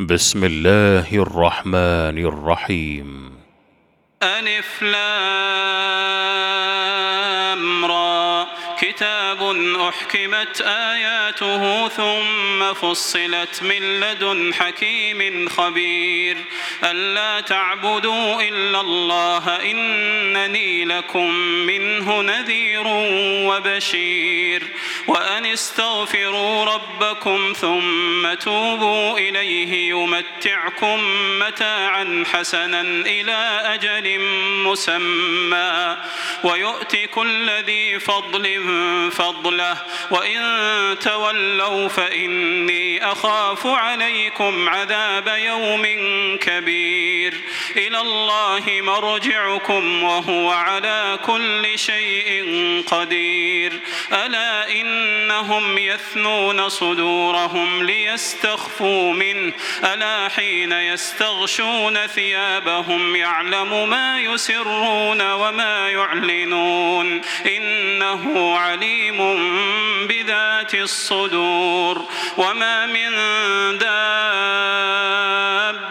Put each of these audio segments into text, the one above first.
بسم الله الرحمن الرحيم. ألف لام را. كتاب أحكمت آياته ثم فصلت من لدن حكيم خبير. ألا تعبدوا إلا الله إنني لكم منه نذير وبشير. وأن استغفروا ربكم ثم توبوا إليه يمتعكم متاعا حسنا إلى أجل مسمى. ويؤت كل ذي فضل فضله. وإن تولوا فإني أخاف عليكم عذاب يوم كبير. إلى الله مرجعكم وهو على كل شيء قدير. ألا إنهم يثنون صدورهم ليستخفوا منه. ألا حين يستغشون ثيابهم يعلم ما يسرون وما يعلنون. إنه عليم بذات الصدور. وما من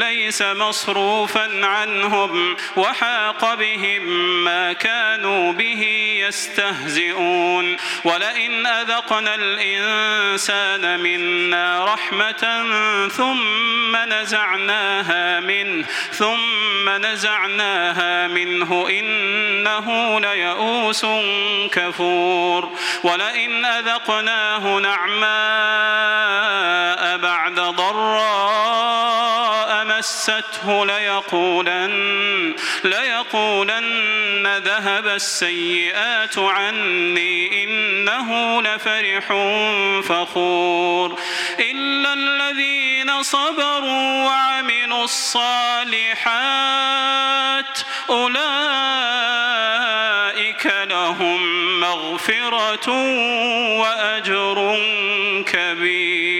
ليس مصروفا عنهم وحاق بهم ما كانوا به يستهزئون. ولئن أذقنا الإنسان منا رحمة ثم نزعناها منه ثم نزعناها منه إنه ليئوس كفور. ولئن أذقناه نعماء بعد ضراء مسته ليقولن ليقولن ذهب السيئات عني إنه لفرح فخور. إلا الذين صبروا وعملوا الصالحات أولئك لهم مغفرة وأجر كبير.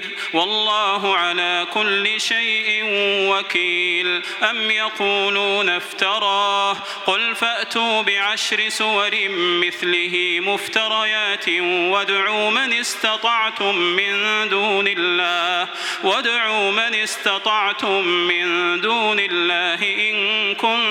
والله على كل شيء وكيل. أم يقولون افتراه؟ قل فأتوا بعشر سور مثله مفتريات وادعوا من استطعتم من دون الله. وادعوا من استطعتم من دون الله إن كنتم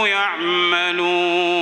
يعملون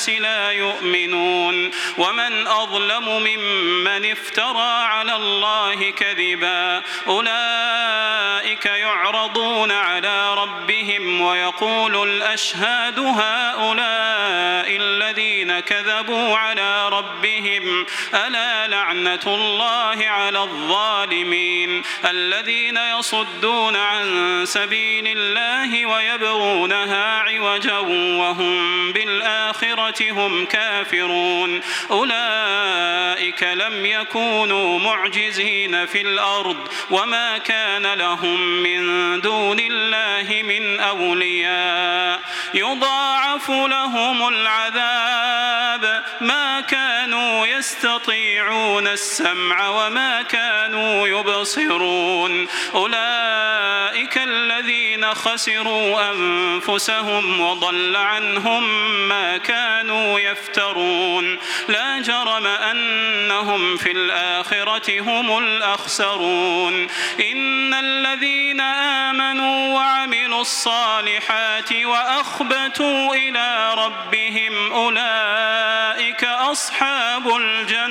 لا يؤمنون. ومن أظلم ممن افترى على الله كذبا. أولئك يعرضون على ربهم ويقول الأشهاد هؤلاء الذين كذبوا على ربهم. ألا لعنة الله على الظالمين الذين يصدون عن سبيل الله ويبغونها عوجا وهم بالآخرة هم كافرون أولئك لم يكونوا معجزين في الأرض وما كان لهم من دون الله من أولياء يضاعف لهم العذاب ما كانوا يستطيعون السمع وما كانوا يبصرون. أولئك الذين خسروا أنفسهم وضل عنهم ما كانوا يفترون. لا جرم أنهم في الآخرة هم الأخسرون. إن الذين آمنوا وعملوا الصالحات وأخبتوا إلى ربهم أولئك أصحاب الجنة.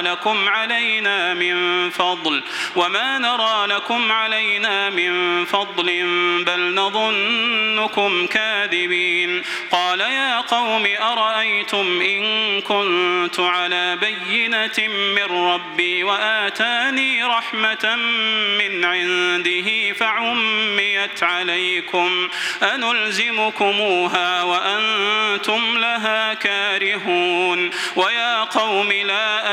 لكم علينا من فضل وما نرى لكم علينا من فضل بل نظنكم كاذبين. قال يا قوم أرأيتم إن كنت على بينة من ربي وآتاني رحمة من عنده فعميت عليكم أنلزمكموها وأنتم لها كارهون. ويا قوم لا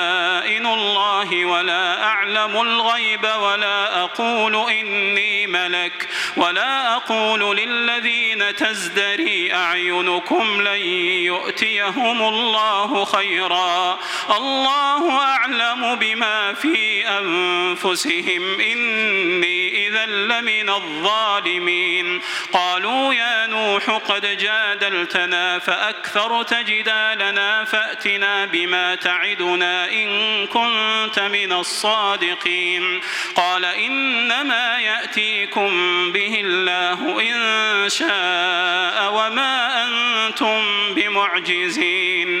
الله ولا أعلم الغيب ولا أقول إني ملك ولا أقول للذين تزدري أعينكم لن يؤتيهم الله خيرا. الله أعلم بما في أنفسهم. إني إذا لمن الظالمين. قالوا يا نوح قد جادلتنا فأكثرت جدالنا فأتنا بما تعدنا إن كنت من الصادقين. قال إنما يأتيكم به الله إن شاء وما أنتم بمعجزين.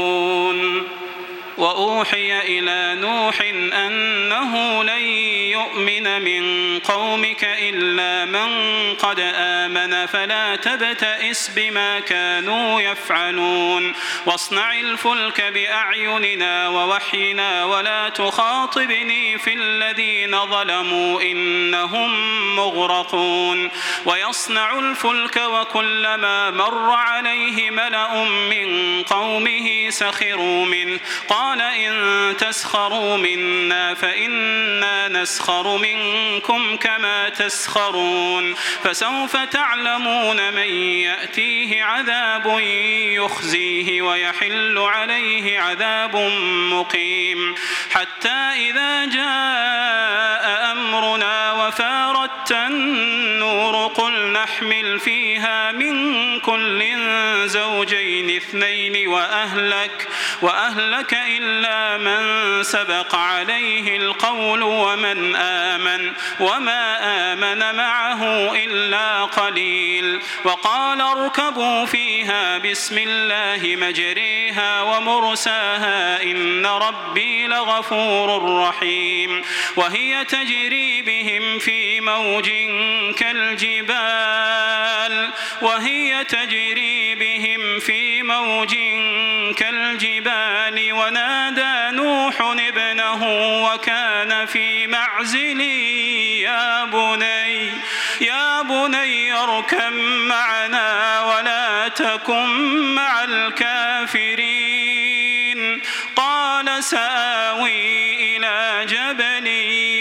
وأوحي إلى نوح أنه لن يؤمن من قومك إلا من قد آمن فلا تبتئس بما كانوا يفعلون. واصنع الفلك بأعيننا ووحينا ولا تخاطبني في الذين ظلموا إنهم مغرقون. ويصنع الفلك وكلما مر عليه ملأ من قومه سخروا منه. قال إن تسخروا منا فإنا نسخر منكم كما تسخرون فسوف تعلمون من يأتيه عذاب يخزيه ويحل عليه عذاب مقيم حتى إذا جاء أمرنا وفارت النور قل نحمل فيها من كل زوجين اثنين وأهلك وأهلك إلا من سبق عليه القول ومن آمن وما آمن معه إلا قليل. وقال اركبوا فيها بسم الله مجريها ومرساها إن ربي لغفور رحيم وهي تجري بهم في موج كالجبال وهي تجري بهم في موج كالجبال ونادى نوح ابنه وكان في معزل يا بني يا بني اركب معنا ولا تكن مع الكافرين. قال سآوي إلى جبل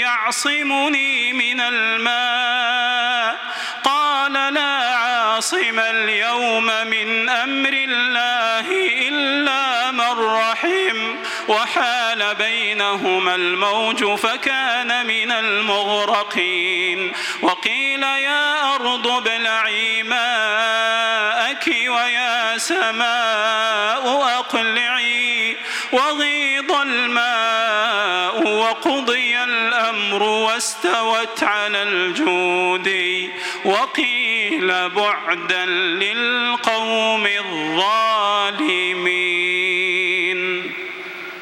يعصمني من الماء. قال لا عاصم اليوم من أمر الله إلا من رحم. وحال بينهما الموج فكان من المغرقين. وقيل يا أرض ابلعي ماءك ويا سماء أقلعي. وغيض الماء وقضي الأمر واستوت على الجود. وقيل بعدا للقوم الظالمين.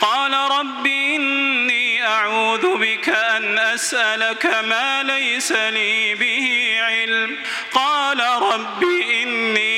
قال رب إني أعوذ بك أن أسألك ما ليس لي به علم. قال رب إني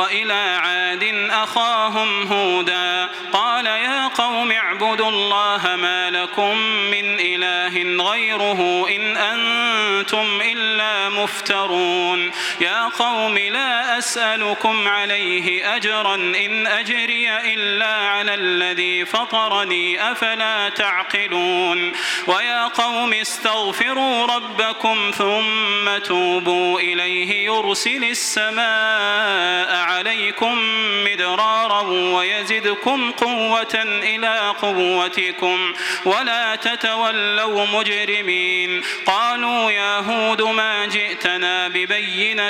وإلى عاد أخاهم هودا. قال يا قوم اعبدوا الله ما لكم من إله غيره إن أنتم إلا مفترون. يا قوم لا أسألكم عليه أجرا إن أجري إلا على الذي فطرني أفلا تعقلون ويا قوم استغفروا ربكم ثم توبوا إليه يرسل السماء عليكم مدرارا ويزدكم قوة إلى قوتكم ولا تتولوا مجرمين قالوا يا هود ما جئتنا ببينة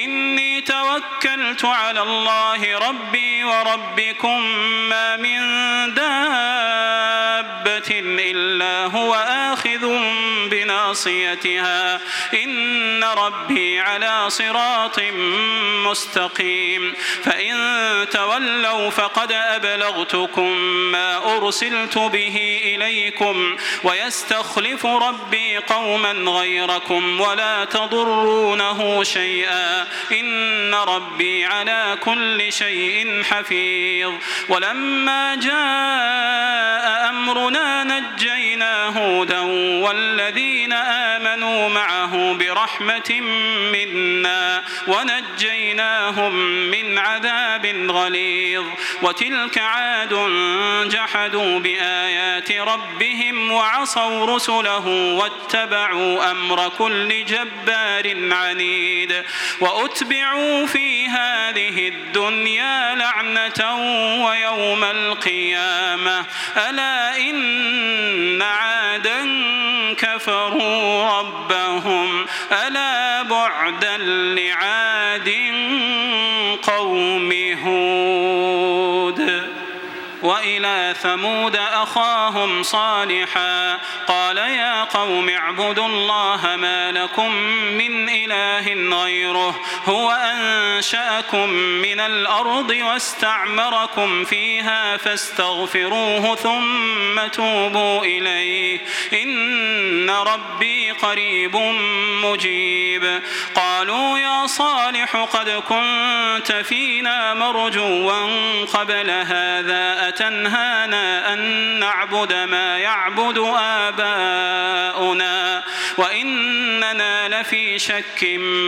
توكلت على الله ربي وربكم ما من دابة إلا هو آخذ بناصيتها إن ربي على صراط مستقيم. فإن تولوا فقد أبلغتكم ما أرسلت به إليكم ويستخلف ربي قوما غيركم ولا تضرونه شيئا. إن ربي على كل شيء حفيظ. ولما جاء أمرنا نجينا هودا والذين آمنوا معه برحمة منا ونجيناهم من عذاب غليظ. وتلك عاد جحدوا بآيات ربهم وعصوا رسله واتبعوا أمر كل جبار عنيد. وأتبعوا في هذه الدنيا لعنة ويوم القيامة. ألا إن عادا كفروا ربهم ألا بعدا لعاد قوم هود وإلى ثمود أخاهم صالحا. قال يا قوم اعبدوا الله ما لكم من إله غيره. هو أنشأكم من الأرض واستعمركم فيها فاستغفروه ثم توبوا إليه. إن ربي قريب مجيب. قالوا يا صالح قد كنت فينا مرجوا قبل هذا أتنهانا أن نعبد ما يعبد آباؤنا. وإننا لفي شك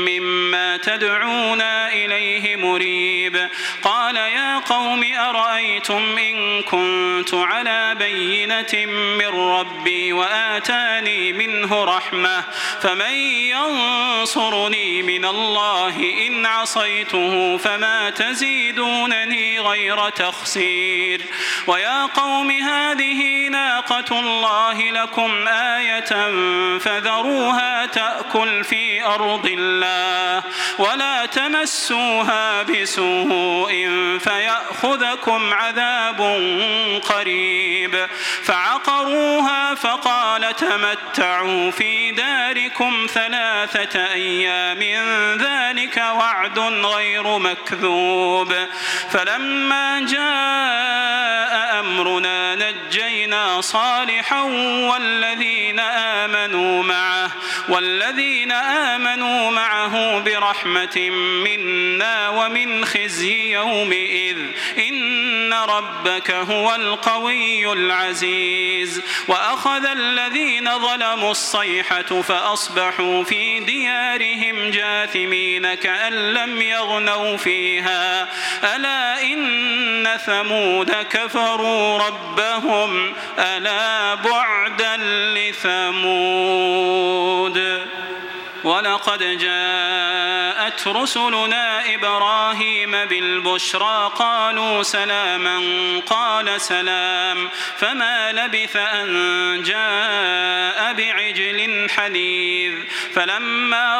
مما تدعونا إليه مريب. قال يا قوم أرأيتم إن كنت على بينة من ربي وآتاني منه رحمة فمن ينصرني من الله إن عصيته فما تزيدونني غير تخسير. ويا قوم هذه ناقة الله لكم آية فذروها تأكل في أرض الله ولا تمسوها بسوء فيأخذكم عذاب قريب فعقروها فقال تمتعوا في داركم ثلاثة أيام ذلك وعد غير مكذوب فلما جاء أمرنا صالحا والذين آمنوا معه والذين آمنوا معه برحمة منا ومن خزي يومئذ. إن ربك هو القوي العزيز. وأخذ الذين ظلموا الصيحة فأصبحوا في ديارهم جاثمين كأن لم يغنوا فيها. ألا إن ثمود كفروا ربهم؟ ألا بعدا لثمود ولقد جاءت رسلنا إبراهيم بالبشرى قالوا سلاما قال سلام فما لبث أن جاء بعجل حنيذ فلما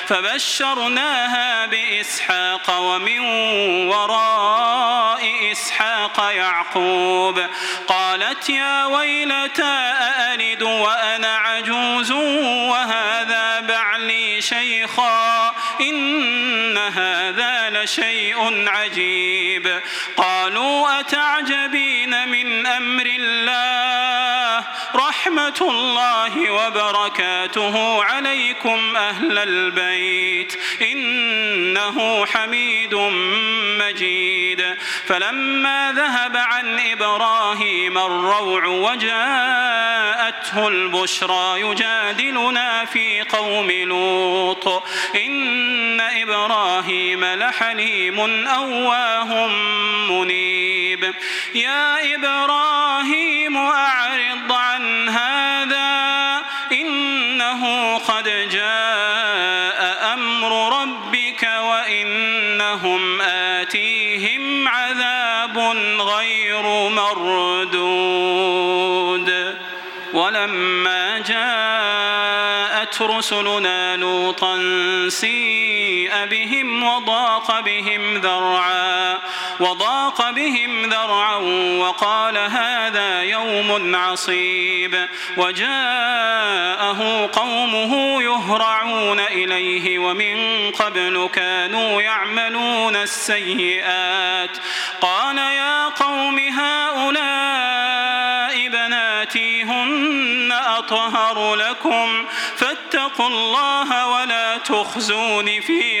فبشرناها بإسحاق ومن وراء إسحاق يعقوب قالت يا ويلتى أألد وأنا عجوز وهذا بعلي شيخا إن هذا لشيء عجيب قالوا أتعجبين من أمر الله ورحمة الله وبركاته عليكم أهل البيت إنه حميد مجيد. فلما ذهب عن إبراهيم الروع وجاءته البشرى يجادلنا في قوم لوط. إن إبراهيم لحليم أواه منيب. يا إبراهيم أعرض عن هذا إنه قد جاء أمر ربك وإنهم آتيهم عذاب غير مردود. ولما رسلنا لوطا سيء بهم وضاق بهم ذرعا وضاق بهم ذرعا وقال هذا يوم عصيب وجاءه قومه يهرعون إليه ومن قبل كانوا يعملون السيئات. قال يا قوم هؤلاء بناتي هن أطهر لكم الله ولا تخزون في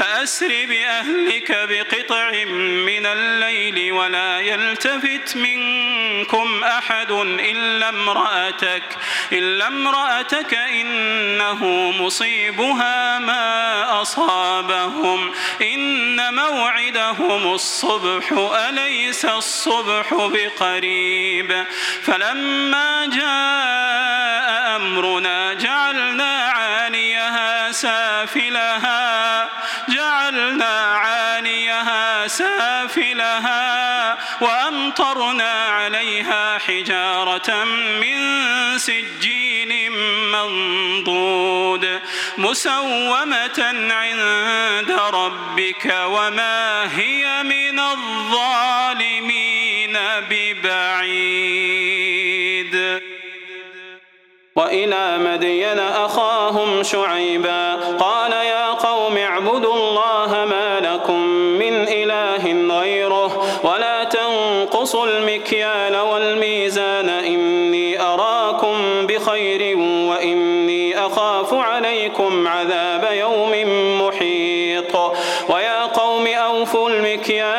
فأسر بأهلك بقطع من الليل ولا يلتفت منكم أحد إلا امرأتك إلا امرأتك إنه مصيبها ما أصابهم. إن موعدهم الصبح أليس الصبح بقريب؟ فلما جاء أمرنا جعلنا عاليها سافلها سافلها وأمطرنا عليها حجارة من سجين منضود مسومة عند ربك وما هي من الظالمين ببعيد. وإلى مدين أخاهم شعيبا قال يا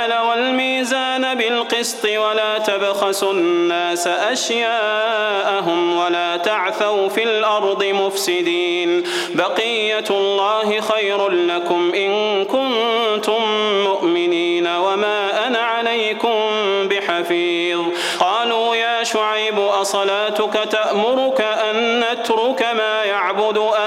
المكيال والميزان بالقسط ولا تبخسوا الناس أشياءهم ولا تعثوا في الأرض مفسدين. بقية الله خير لكم إن كنتم مؤمنين وما أنا عليكم بحفيظ. قالوا يا شعيب أصلاتك تأمرك أن نترك ما يعبد آباؤنا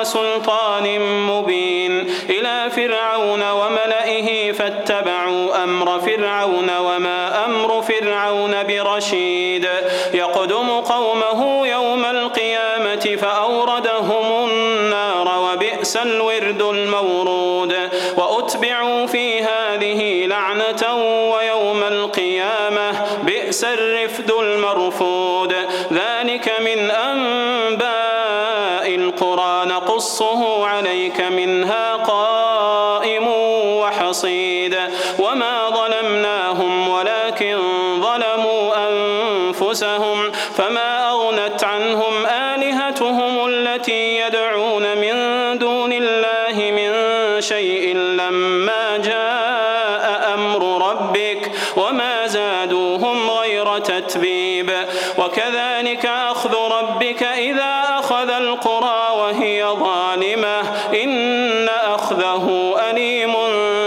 وسلطان مبين إلى فرعون وملئه فاتبعوا أمر فرعون وما أمر فرعون برشيد. يقدم وهي ظالمة. إن أخذه أليم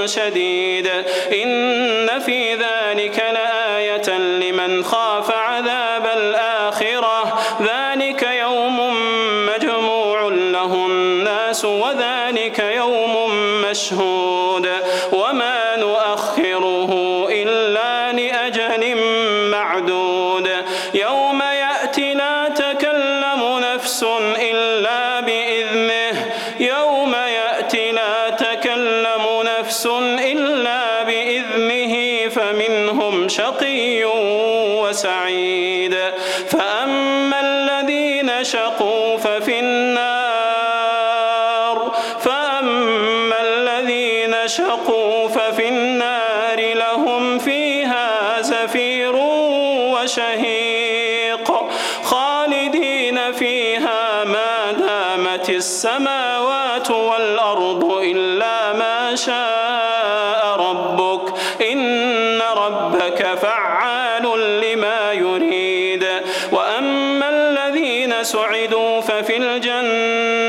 شديد. إن ما دامت السماوات والأرض إلا ما شاء ربك. إن ربك فعال لما يريد. وأما الذين سعدوا ففي الجنة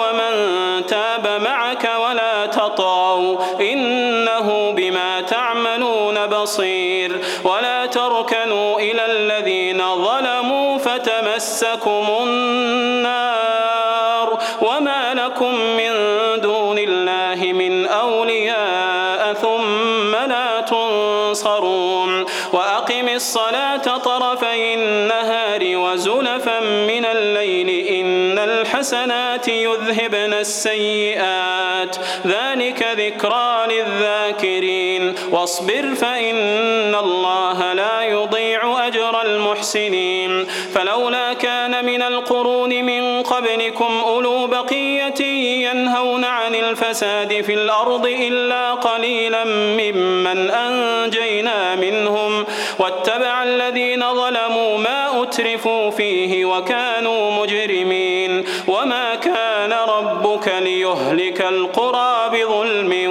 السيئات. ذلك ذكرى للذاكرين. واصبر فإن الله لا يضيع أجر المحسنين. فلولا كان من القرون من قبلكم أولو بقية ينهون عن الفساد في الأرض إلا قليلا ممن أنجينا منهم. واتبع الذين ظلموا ما أترفوا فيه وكانوا مجرمين. وما كان ربك ليهلك القرى بظلم